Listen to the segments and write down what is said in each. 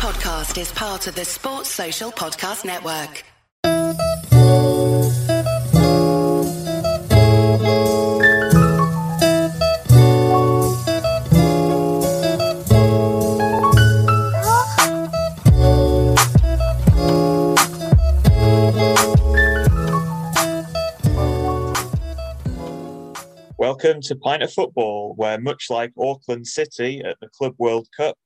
podcast is part of the Sports Social Podcast Network. Welcome to Pint of Football, where much like Auckland City at the Club World Cup,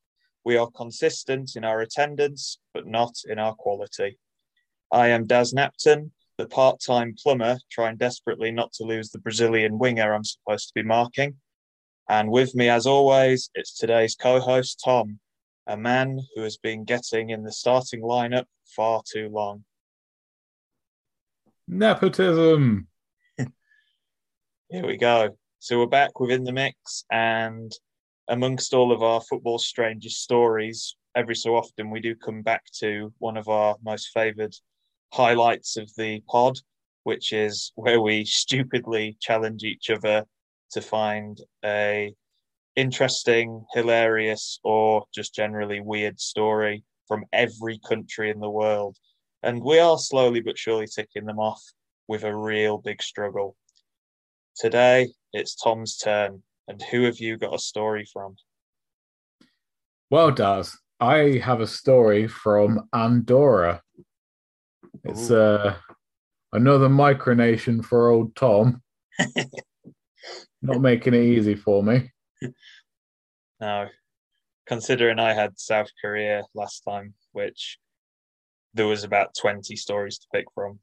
we are consistent in our attendance, but not in our quality. I am Daz Napton, the part time plumber, trying desperately not to lose the Brazilian winger I'm supposed to be marking. And with me, as always, it's today's co host, Tom, a man who has been getting in the starting lineup far too long. Nepotism. Here we go. So we're back within the mix, and amongst all of our football strangest stories, every so often we do come back to one of our most favoured highlights of the pod, which is where we stupidly challenge each other to find a interesting, hilarious, or just generally weird story from every country in the world. And we are slowly but surely ticking them off with a real big struggle. Today, it's Tom's turn. And who have you got a story from? Well, Daz, I have a story from Andorra. It's uh, another micronation for old Tom. Not making it easy for me. No, considering I had South Korea last time, which there was about 20 stories to pick from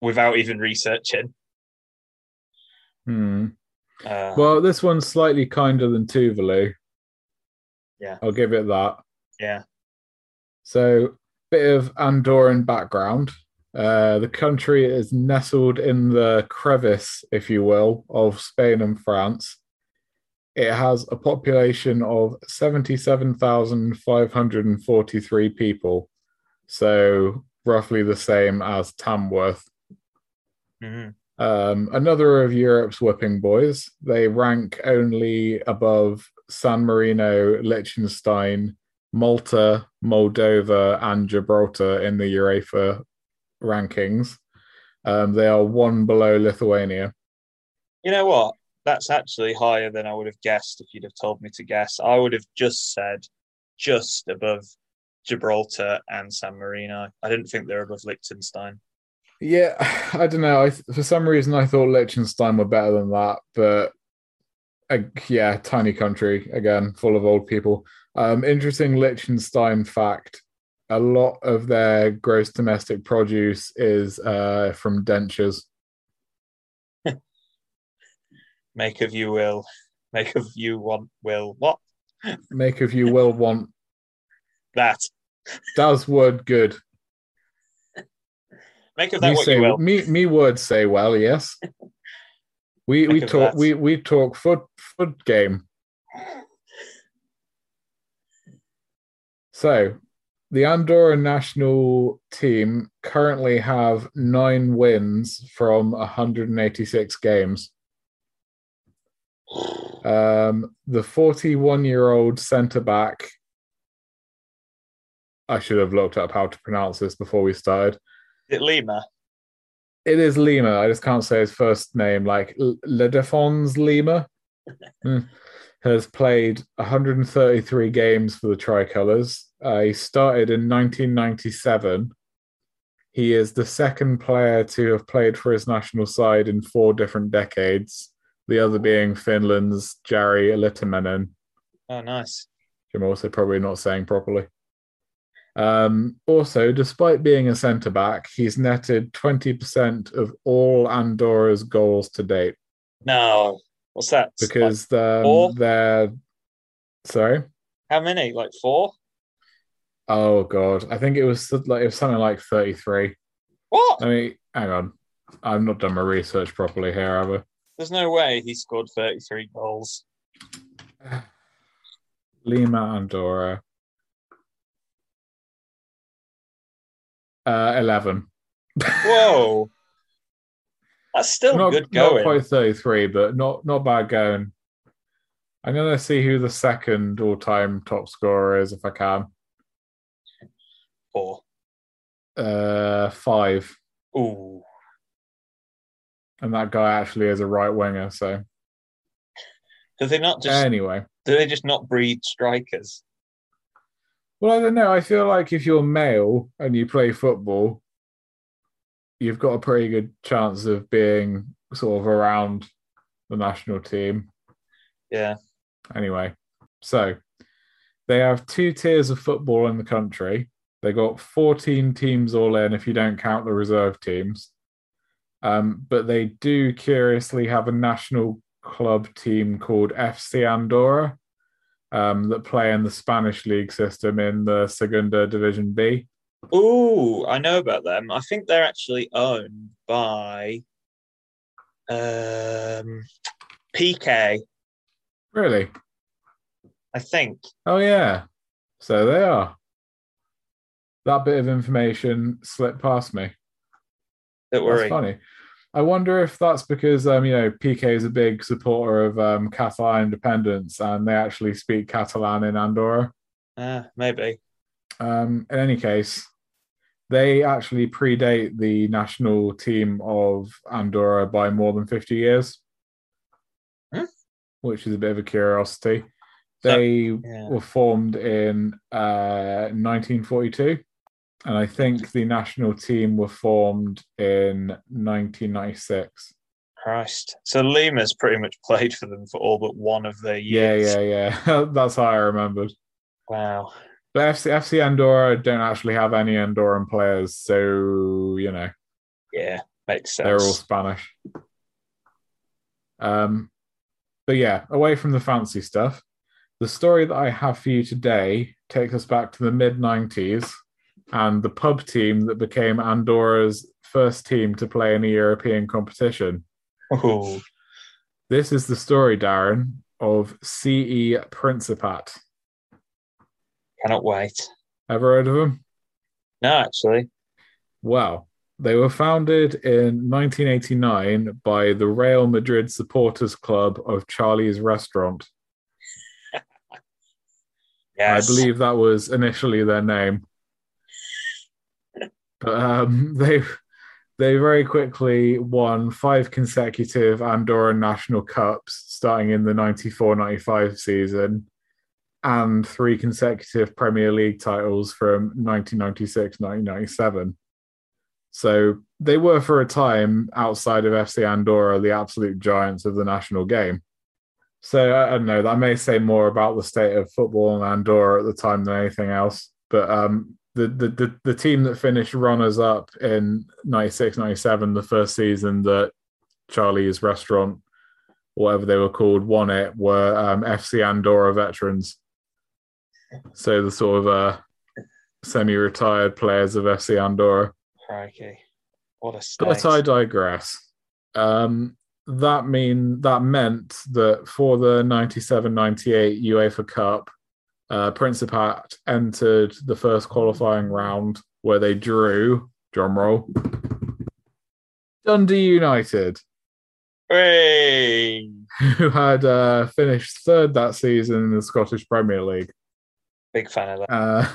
without even researching. Hmm. Uh, Well, this one's slightly kinder than Tuvalu. Yeah. I'll give it that. yeah. So, bit of Andorran background. Uh, the country is nestled in the crevice, if you will, of Spain and France. It has a population of 77,543 people. So, roughly the same as Tamworth. hmm Um, another of Europe's whipping boys. They rank only above San Marino, Liechtenstein, Malta, Moldova, and Gibraltar in the UEFA rankings. Um, they are one below Lithuania. You know what? That's actually higher than I would have guessed if you'd have told me to guess. I would have just said just above Gibraltar and San Marino. I didn't think they're above Liechtenstein. Yeah, I don't know. I, for some reason, I thought Liechtenstein were better than that, but uh, yeah, tiny country again, full of old people. Um, interesting Liechtenstein fact: a lot of their gross domestic produce is uh, from dentures. Make of you will. Make of you want will. What? Make of you will want That. does word good. Make of that Me what say you will. me me words say well. Yes, we we talk that. we we talk foot foot game. So, the Andorra national team currently have nine wins from 186 games. Um, the 41 year old centre back, I should have looked up how to pronounce this before we started. Is it Lima? It is Lima. I just can't say his first name. Like L- Ledefons Lima Hmm. has played 133 games for the Tricolours. Uh, he started in 1997. He is the second player to have played for his national side in four different decades. The other being Finland's Jari Litmanen, Oh, nice. I'm also probably not saying properly. Um, also, despite being a centre back, he's netted 20% of all Andorra's goals to date No. What's that? Like, because four? um, they're. Sorry. how many? Like four? Oh god, I think it was like it was something like 33. What? I mean, hang on, I've not done my research properly here, have I? There's no way he scored 33 goals. Lima Andorra. Uh, 11. Whoa. That's still not, good not quite 33, but not not bad going. I'm gonna see who the second all-time top scorer is if I can. Four. Uh, five. Ooh. And that guy actually is a right winger. So Do they not just anyway, do they just not breed strikers? Well, I don't know. I feel like if you're male and you play football, you've got a pretty good chance of being sort of around the national team. Yeah. Anyway, so they have two tiers of football in the country. They got 14 teams all in if you don't count the reserve teams. Um, but they do curiously have a national club team called FC Andorra um, that play in the Spanish league system in the Segunda Division B. Oh, I know about them. I think they're actually owned by um Piqué, Really? I think. Oh, yeah. So they are. That bit of information slipped past me. Don't worry. That's funny. I wonder if that's because um, you know Piqué is a big supporter of um, Catalan independence, and they actually speak Catalan in Andorra. Ah, maybe. Um, in any case, they actually predate the national team of Andorra by more than fifty years, Hmm. which is a bit of a curiosity. So- They yeah. were formed in uh, 1942, and I think the national team were formed in 1996. Christ. So Lima's pretty much played for them for all but one of their years. Yeah, yeah, yeah. That's how I remembered. Wow. But FC, FC Andorra don't actually have any Andorran players, so you know Yeah, makes sense. they're all Spanish. Um, but yeah, away from the fancy stuff, the story that I have for you today takes us back to the mid 90s and the pub team that became Andorra's first team to play in a European competition. Ooh. This is the story, Darren, of CE Principat. Cannot wait. Ever heard of them? No, actually. Well, they were founded in 1989 by the Real Madrid Supporters Club of Charlie's Restaurant. Yes. I believe that was initially their name. But um, they they very quickly won five consecutive Andorran national cups starting in the 94-95 season and three consecutive Premier League titles from 1996-1997. So they were for a time outside of FC Andorra the absolute giants of the national game. So I I don't know. That may say more about the state of football in Andorra at the time than anything else. But um, the, the the the team that finished runners up in 96, 97, the first season that Charlie's Restaurant, whatever they were called, won it, were um, FC Andorra veterans. So the sort of uh, semi-retired players of FC Andorra. Crikey. What a. But I digress. Um, that mean that meant that for the 97-98 UEFA Cup, uh, Principat entered the first qualifying round where they drew, drum roll, Dundee United, Hey! who had uh, finished third that season in the Scottish Premier League. Big fan of that. Uh,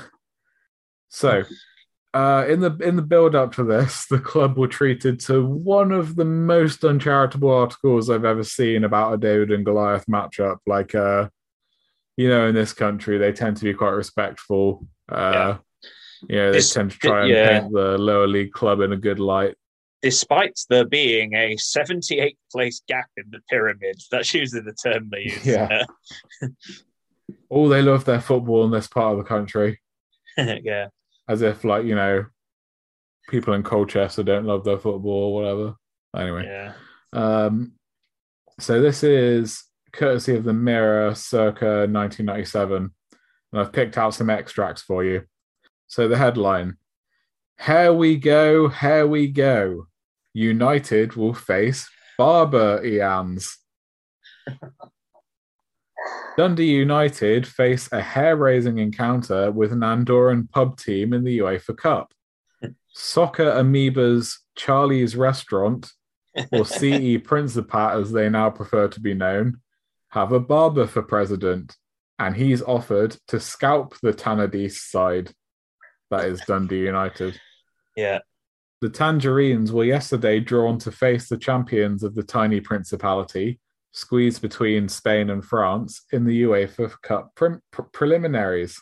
so, uh, in the in the build up to this, the club were treated to one of the most uncharitable articles I've ever seen about a David and Goliath matchup. Like, uh, you know, in this country, they tend to be quite respectful. Uh, You know, they tend to try and yeah. paint the lower league club in a good light. Despite there being a 78th place gap in the pyramid, that's usually the term they use. Yeah. Oh, they love their football in this part of the country, yeah. as if like you know, people in Colchester don't love their football or whatever. Anyway. Yeah. Um, so this is courtesy of the Mirror circa 1997. And I've picked out some extracts for you. So the headline Here we go, here we go. United will face Barber Eans. Dundee United face a hair raising encounter with an Andorran pub team in the UEFA Cup. Soccer Amoeba's Charlie's Restaurant or CE Principat, as they now prefer to be known, have a barber for president, and he's offered to scalp the Tannadice side. That is Dundee United. Yeah. The Tangerines were yesterday drawn to face the champions of the tiny principality, squeezed between Spain and France in the UEFA Cup pre- pre- preliminaries.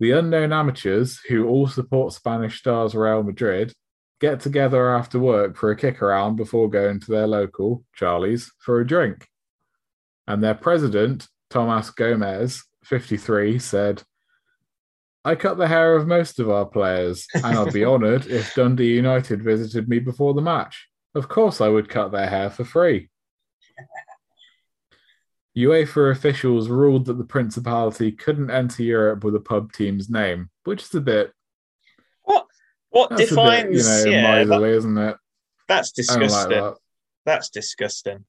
The unknown amateurs, who all support Spanish stars Real Madrid, get together after work for a kick around before going to their local, Charlie's, for a drink. And their president, Tomas Gomez, 53, said, I cut the hair of most of our players, and I'd be honoured if Dundee United visited me before the match. Of course, I would cut their hair for free. UEFA officials ruled that the Principality couldn't enter Europe with a pub team's name, which is a bit. What what defines? bit, you know, yeah, miserly, isn't it? that's don't like disgusting. that. That's disgusting.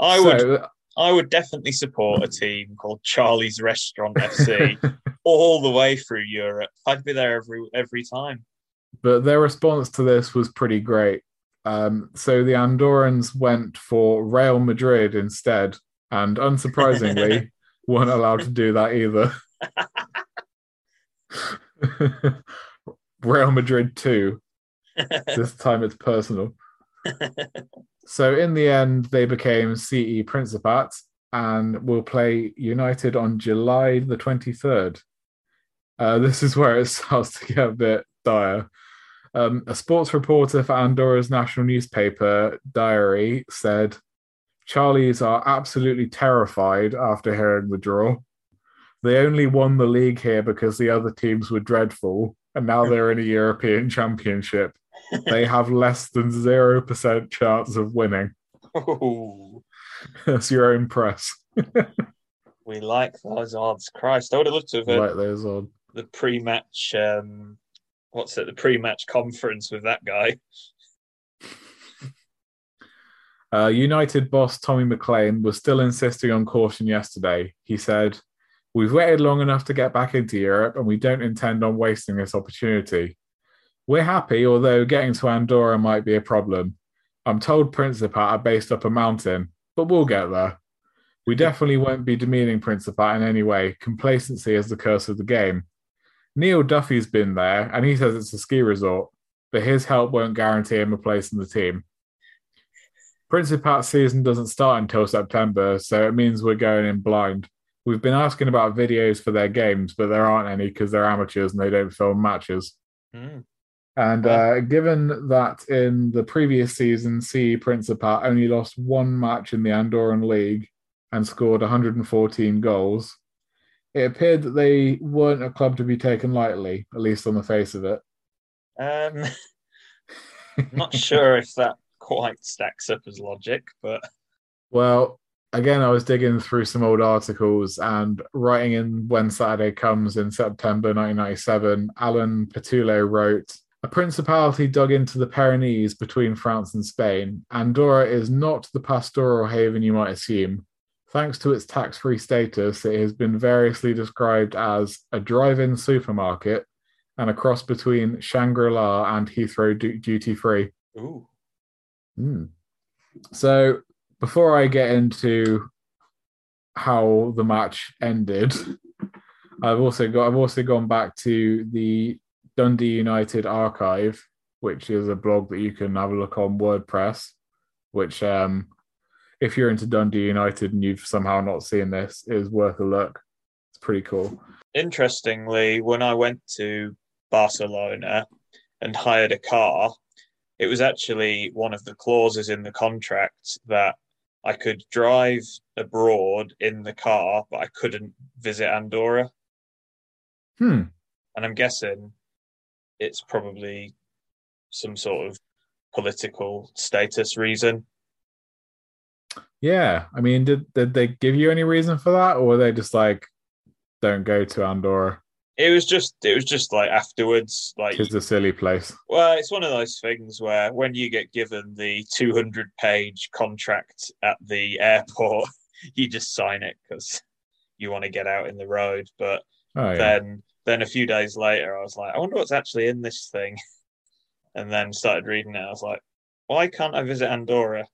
I would So, I would definitely support a team called Charlie's Restaurant FC all the way through Europe. I'd be there every every time. but their response to this was pretty great. Um, so the Andorrans went for Real Madrid instead, and unsurprisingly, weren't allowed to do that either. Real Madrid 2. This time it's personal. So in the end, they became CE Principat and will play United on July the 23rd. Uh, this is where it starts to get a bit dire. Um, a sports reporter for Andorra's national newspaper, Diary, said, Charlies are absolutely terrified after hearing the draw. They only won the league here because the other teams were dreadful, and now they're in a European championship. They have less than 0% chance of winning. Ooh, That's your own press. we like those odds. Christ, I would have loved to have Like those on. the pre-match. Um, what's it? The pre-match conference with that guy. Uh, United boss Tommy McLean was still insisting on caution yesterday. He said, We've waited long enough to get back into Europe and we don't intend on wasting this opportunity. We're happy, although getting to Andorra might be a problem. I'm told Principat are based up a mountain, but we'll get there. We definitely won't be demeaning Principat in any way. Complacency is the curse of the game. Neil Duffy's been there and he says it's a ski resort, but his help won't guarantee him a place in the team. Principat's season doesn't start until September, so it means we're going in blind. We've been asking about videos for their games, but there aren't any because they're amateurs and they don't film matches. Hmm. And uh, given that in the previous season, CE Principat only lost one match in the Andorran League and scored 114 goals, it appeared that they weren't a club to be taken lightly, at least on the face of it. Um, not sure if that quite stacks up as logic, but Well, again, I was digging through some old articles and writing in When Saturday Comes in September 1997, Alan Petullo wrote, A principality dug into the Pyrenees between France and Spain. Andorra is not the pastoral haven you might assume. Thanks to its tax free status, it has been variously described as a drive in supermarket and a cross between Shangri La and Heathrow du- duty free. ooh, Hmm. So before I get into how the match ended, I've also got I've also gone back to the Dundee United archive, which is a blog that you can have a look on WordPress. Which, um, if you're into Dundee United and you've somehow not seen this, is worth a look. It's pretty cool. interestingly, when I went to Barcelona and hired a car, it was actually one of the clauses in the contract that I could drive abroad in the car, but I couldn't visit Andorra. Hmm. And I'm guessing it's probably some sort of political status reason. Yeah. I mean, did did they give you any reason for that, or were they just like, don't go to Andorra? It was just, it was just like afterwards, like It's a silly place. Well, it's one of those things where when you get given the 200 page contract at the airport, you just sign it because you want to get out in the road. But Oh yeah. then, then a few days later, I was like, I wonder what's actually in this thing. And then started reading it. I was like, why can't I visit Andorra?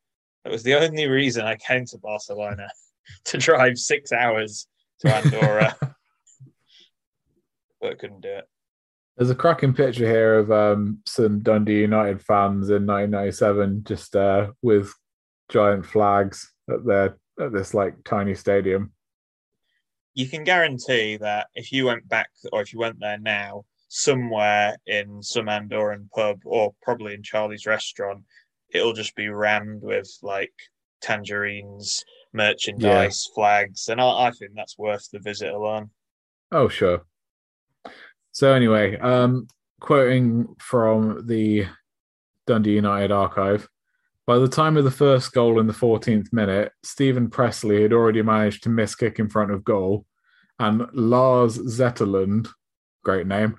That was the only reason I came to Barcelona to drive six hours to Andorra, but couldn't do it. There's a cracking picture here of um, some Dundee United fans in 1997, just uh, with giant flags at their at this like tiny stadium. You can guarantee that if you went back or if you went there now, somewhere in some Andorran pub or probably in Charlie's restaurant, it'll just be rammed with like tangerines, merchandise, yeah. flags, and I, I think that's worth the visit alone. Oh, sure. So anyway, um, quoting from the Dundee United archive, by the time of the first goal in the 14th minute, Steven Pressley had already managed to miss kick in front of goal, and Lars Zetterlund, great name,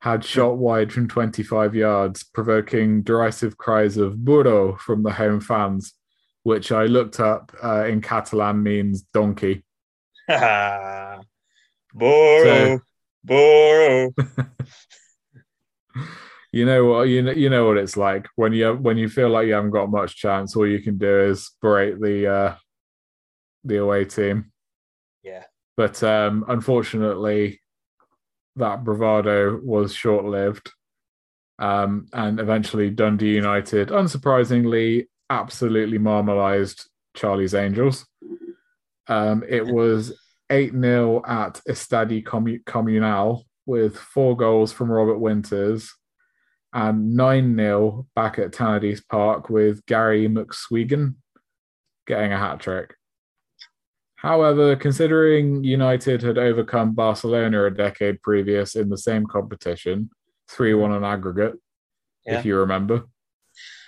had shot wide from 25 yards, provoking derisive cries of burro from the home fans, which I looked up uh, in Catalan means donkey. burro. So, Boro. you know what you know you know what it's like when you when you feel like you haven't got much chance. All you can do is berate the uh, the away team. Yeah, but um, unfortunately, that bravado was short lived. Um, and eventually, Dundee United, unsurprisingly, absolutely marmalized Charlie's Angels. Um, it was 8 0 at Estadi Comunal with four goals from Robert Winters and 9 0 back at Tannadice Park with Gary McSwegan getting a hat trick. However, considering United had overcome Barcelona a decade previous in the same competition, 3 1 on aggregate, yeah. if you remember,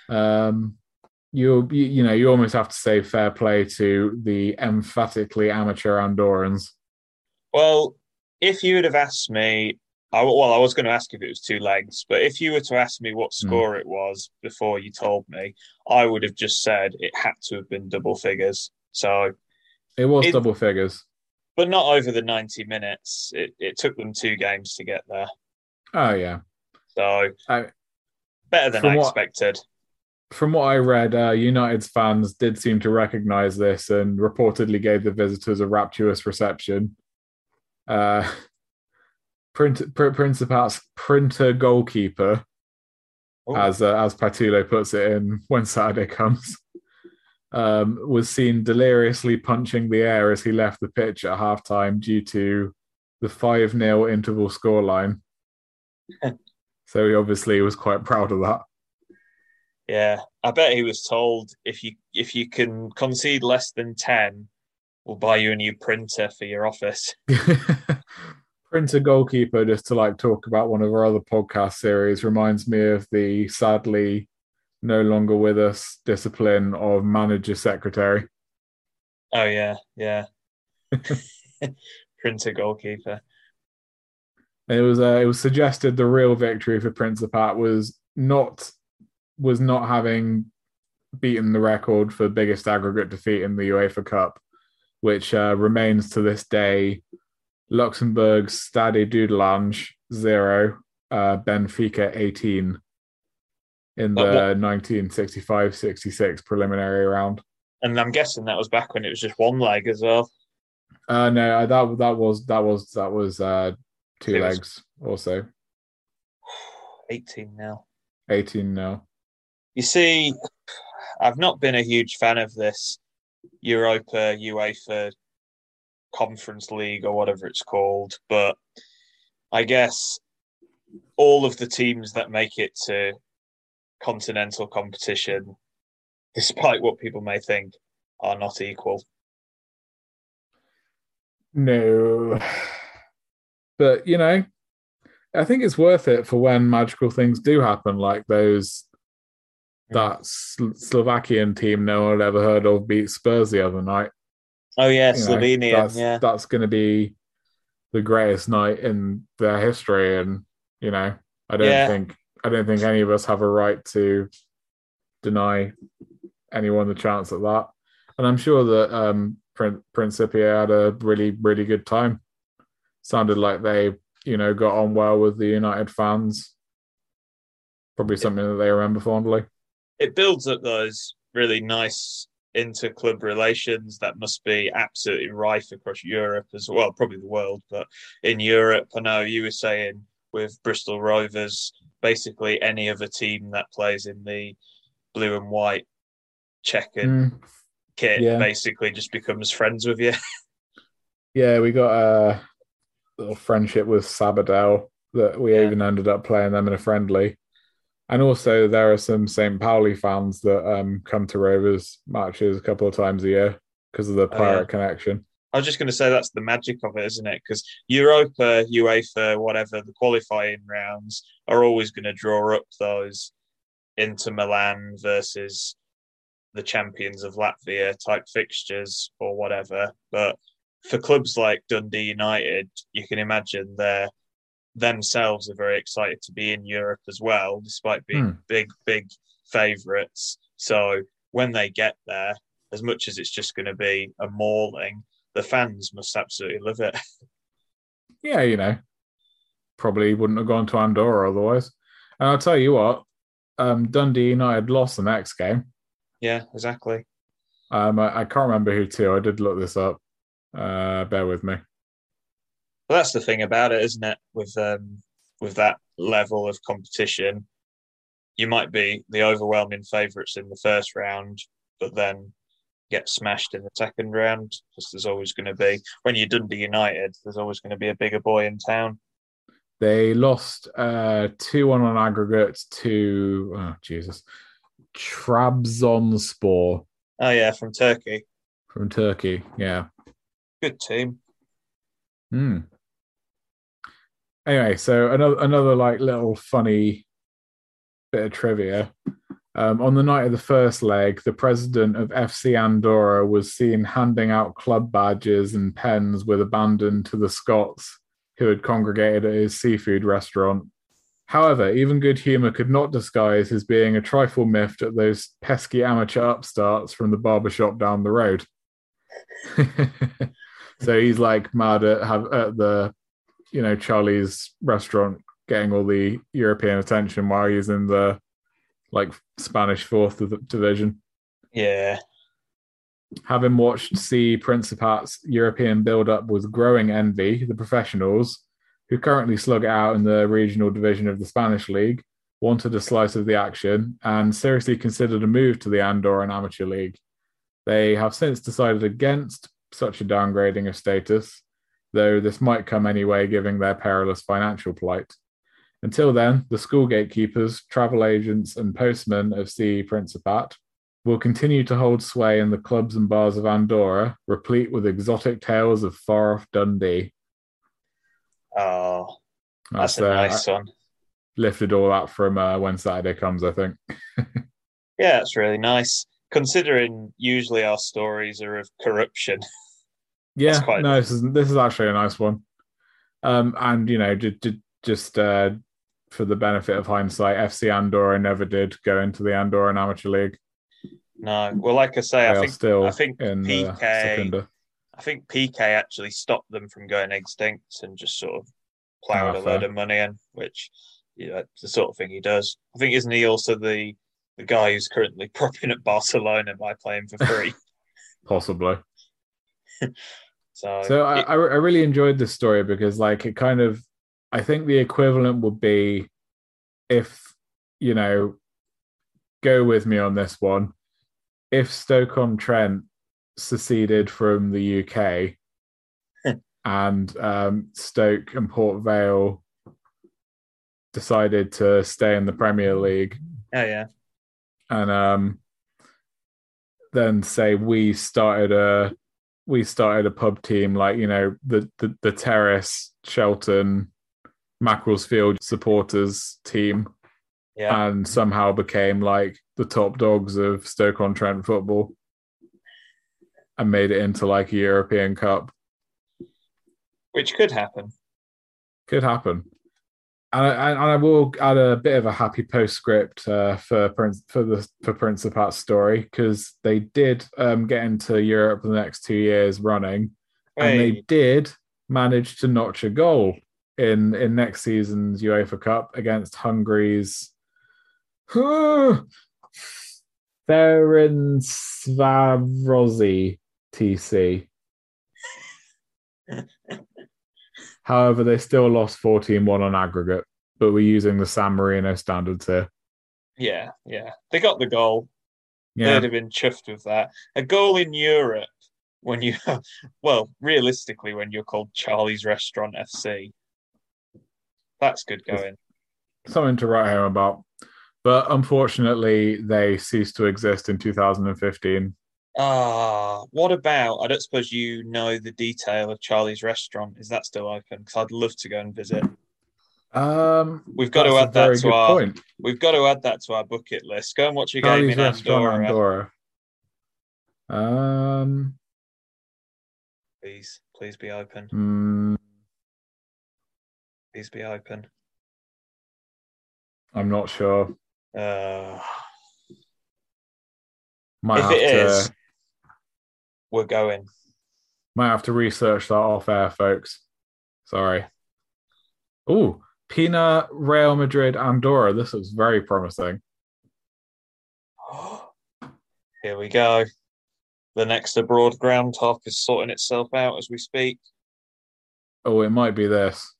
um, you you know you almost have to say fair play to the emphatically amateur Andorrans. Well, if you would have asked me, I, well, I was going to ask if it was two legs, but if you were to ask me what hmm. score mm. it was before you told me, I would have just said it had to have been double figures. So it was it, double figures, but not over the ninety minutes. It it took them two games to get there. Oh yeah. So I, better than I expected. From what I read, uh, United's fans did seem to recognise this and reportedly gave the visitors a rapturous reception. Uh, print, pr- Principat's printer goalkeeper, oh. as uh, as Patullo puts it in when Saturday comes, um, was seen deliriously punching the air as he left the pitch at halftime due to the 5 0 interval scoreline. so he obviously was quite proud of that. Yeah, I bet he was told if you if you can concede less than ten, we'll buy you a new printer for your office. printer goalkeeper, just to like talk about one of our other podcast series, reminds me of the sadly no longer with us discipline of manager secretary. Oh yeah, yeah. printer goalkeeper. It was uh, it was suggested the real victory for Principat was not was not having beaten the record for biggest aggregate defeat in the UEFA Cup, which uh, remains to this day Luxembourg's Stade Dudelange zero, uh, Benfica 18 in the 1965-66 preliminary round. And I'm guessing that was back when it was just one leg as well. Uh, no, that that was that was that was uh, two it legs was... also. 18 now. 18 now. You see, I've not been a huge fan of this Europa, UEFA Conference League or whatever it's called, but I guess all of the teams that make it to continental competition, despite what people may think, are not equal. No. But, you know, I think it's worth it for when magical things do happen, like those hmm. that Slovakian team no one had ever heard of beat Spurs the other night. Oh yeah, you Slovenia. that's, yeah, that's going to be the greatest night in their history, and you know, I don't yeah. think I don't think any of us have a right to deny anyone the chance at that. And I'm sure that um, Principia had a really really good time. Sounded like they you know got on well with the United fans. Probably something that they remember fondly it builds up those really nice inter-club relations that must be absolutely rife across Europe as well, probably the world. But in Europe, I know you were saying with Bristol Rovers. Basically, any other team that plays in the blue and white checkered Mm, kit yeah. basically just becomes friends with you. yeah, we got a little friendship with Sabadell that we Yeah. even ended up playing them in a friendly. And also, there are some St. Pauli fans that um, come to Rovers matches a couple of times a year because of the Oh, pirate yeah. connection. I was just going to say that's the magic of it, isn't it? Because Europa, UEFA, whatever, the qualifying rounds are always going to draw up those Inter Milan versus the champions of Latvia type fixtures or whatever. But for clubs like Dundee United, you can imagine they're themselves are very excited to be in Europe as well, despite being Hmm. big, big favourites. So when they get there, as much as it's just going to be a mauling, the fans must absolutely love it. Yeah, you know, probably wouldn't have gone to Andorra otherwise. And I'll tell you what, um, Dundee United lost the next game. yeah, exactly. Um, I, I can't remember who to. I did look this up. Uh, bear with me. Well, that's the thing about it, isn't it? With um, with that level of competition, you might be the overwhelming favourites in the first round, but then get smashed in the second round because there's always going to be when you're Dundee United, there's always going to be a bigger boy in town. They lost uh, 2 1 on aggregate to, oh, Jesus, Trabzonspor Oh yeah, from Turkey, from Turkey. Yeah. good team. Hmm. Anyway, so another another like little funny bit of trivia. Um, on the night of the first leg, the president of FC Andorra was seen handing out club badges and pens with abandon to the Scots who had congregated at his seafood restaurant. However, even good humour could not disguise his being a trifle miffed at those pesky amateur upstarts from the barbershop down the road. so he's like mad at have at the you know Charlie's restaurant getting all the European attention while he's in the like Spanish fourth division. Yeah, Having watched C Principat's European build up with growing envy, the professionals, who currently slug it out in the regional division of the Spanish league, wanted a slice of the action and seriously considered a move to the Andorran Amateur League. They have since decided against such a downgrading of status, though this might come anyway given their perilous financial plight. Until then, the school gatekeepers, travel agents, and postmen of C Principat will continue to hold sway in the clubs and bars of Andorra, replete with exotic tales of far off Dundee. oh, that's a uh, nice one. lifted all that from uh, when Saturday comes, I think. Yeah, it's really nice. Considering usually our stories are of corruption. Yeah, quite no, this is this is actually a nice one. Um, and you know, just, just uh, for the benefit of hindsight, FC Andorra never did go into the Andorran Amateur League. No, well, like I say, They I think still I think in the Piqué I think Piqué actually stopped them from going extinct and just sort of plowed Ah, a load of money in, which you know, the sort of thing he does. I think isn't he also the the guy who's currently propping up Barcelona by playing for free? possibly. so, So I, I I really enjoyed this story because like it kind of I think the equivalent would be if you know go with me on this one. If Stoke on Trent seceded from the UK and um, Stoke and Port Vale decided to stay in the Premier League oh yeah, and um, then say we started a we started a pub team like you know the the, the Terrace Shelton Macclesfield supporters team yeah, and somehow became like the top dogs of Stoke on Trent football and made it into like a European Cup which could happen. could happen. And I, and I will add a bit of a happy postscript uh, for Prince for the for Principat's story because they did um, get into Europe the next two years running, and they did manage to notch a goal in in next season's UEFA Cup against Hungary's Ferenc Svarosi TC. However, they still lost 14 1 on aggregate, but we're using the San Marino standards here. Yeah, yeah. They got the goal. Yeah. They'd have been chuffed with that. A goal in Europe when you, well, realistically, when you're called Charlie's Restaurant FC, that's good going. Something to write home about. But unfortunately, they ceased to exist in 2015. Ah, what about? I don't suppose you know the detail of Charlie's Restaurant. Is that still open? Because I'd love to go and visit. Um, We've got to add that to our. point. We've got to add that to our bucket list. Go and watch a game in Andorra. Andorra. Um, Please, please be open. mm, Please be open. I'm not sure. Uh, Might if have it to is, we're going. might have to research that off air, folks. Sorry. Oh, Peña Real Madrid Andorra. This looks very promising. Here we go. The next abroad ground talk is sorting itself out as we speak. Oh, it might be this.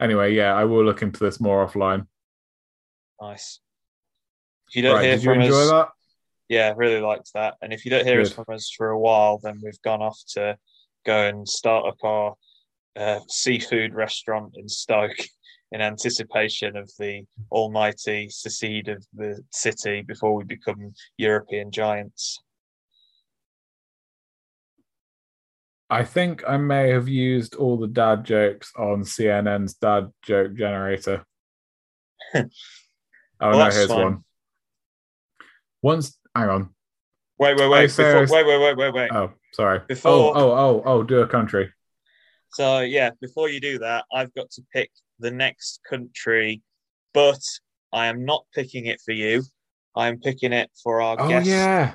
Anyway, yeah, I will look into this more offline. Nice. If you don't Right, hear did you enjoy us, that? Yeah, really liked that. And if you don't hear us from us for a while, then we've gone off to go and start up our uh, seafood restaurant in Stoke in anticipation of the almighty secede of the city before we become European giants. I think I may have used all the dad jokes on CNN's dad joke generator. oh Well, no, here's fine. one. Once, hang on. Wait, wait, wait, before, wait, wait, wait, wait, wait. Oh, sorry. Before- Oh, oh, oh, oh, do a country. So yeah, before you do that, I've got to pick the next country, but I am not picking it for you. I am picking it for our Oh guest. yeah.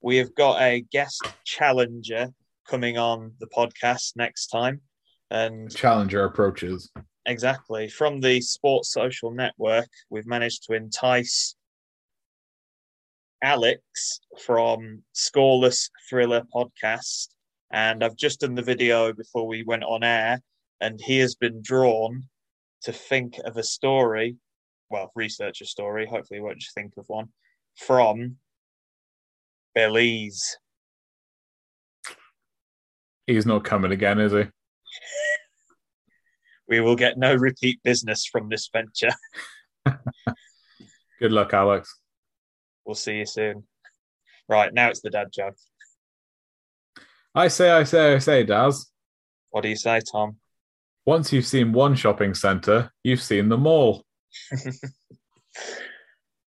We have got a guest challenger coming on the podcast next time. And Challenger approaches. exactly from the Sports Social Network, we've managed to entice Alex from Scoreless Thriller podcast. And I've just done the video before we went on air, and he has been drawn to think of a story, well, research a story, hopefully, he won't just think of one, from Belize. He's not coming again, is he? We will get no repeat business from this venture. Good luck, Alex. We'll see you soon. Right, now it's the dad joke. I say, I say, I say, Daz. What do you say, Tom? Once you've seen one shopping centre, you've seen them all.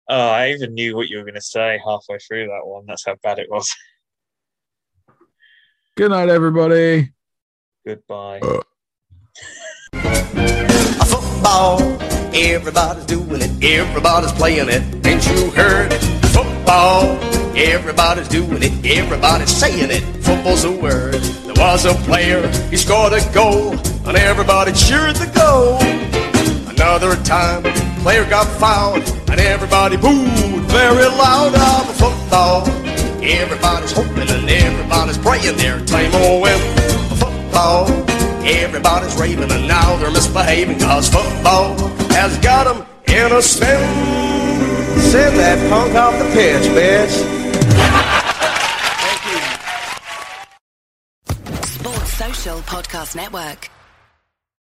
Oh, I even knew what you were going to say halfway through that one. That's how bad it was. Good night, everybody. Goodbye. Uh. A football, everybody's doing it, everybody's playing it. Ain't you heard? it? Football, everybody's doing it, everybody's saying it. Football's a word. There was a player, he scored a goal, and everybody cheered the goal. Another time, player got fouled, and everybody booed very loud of a football. Everybody's hoping and everybody's praying their time will win. Football, everybody's raving, and now they're misbehaving because football has got them in a spin. Send that punk off the pitch, bitch. Sports Social Podcast Network.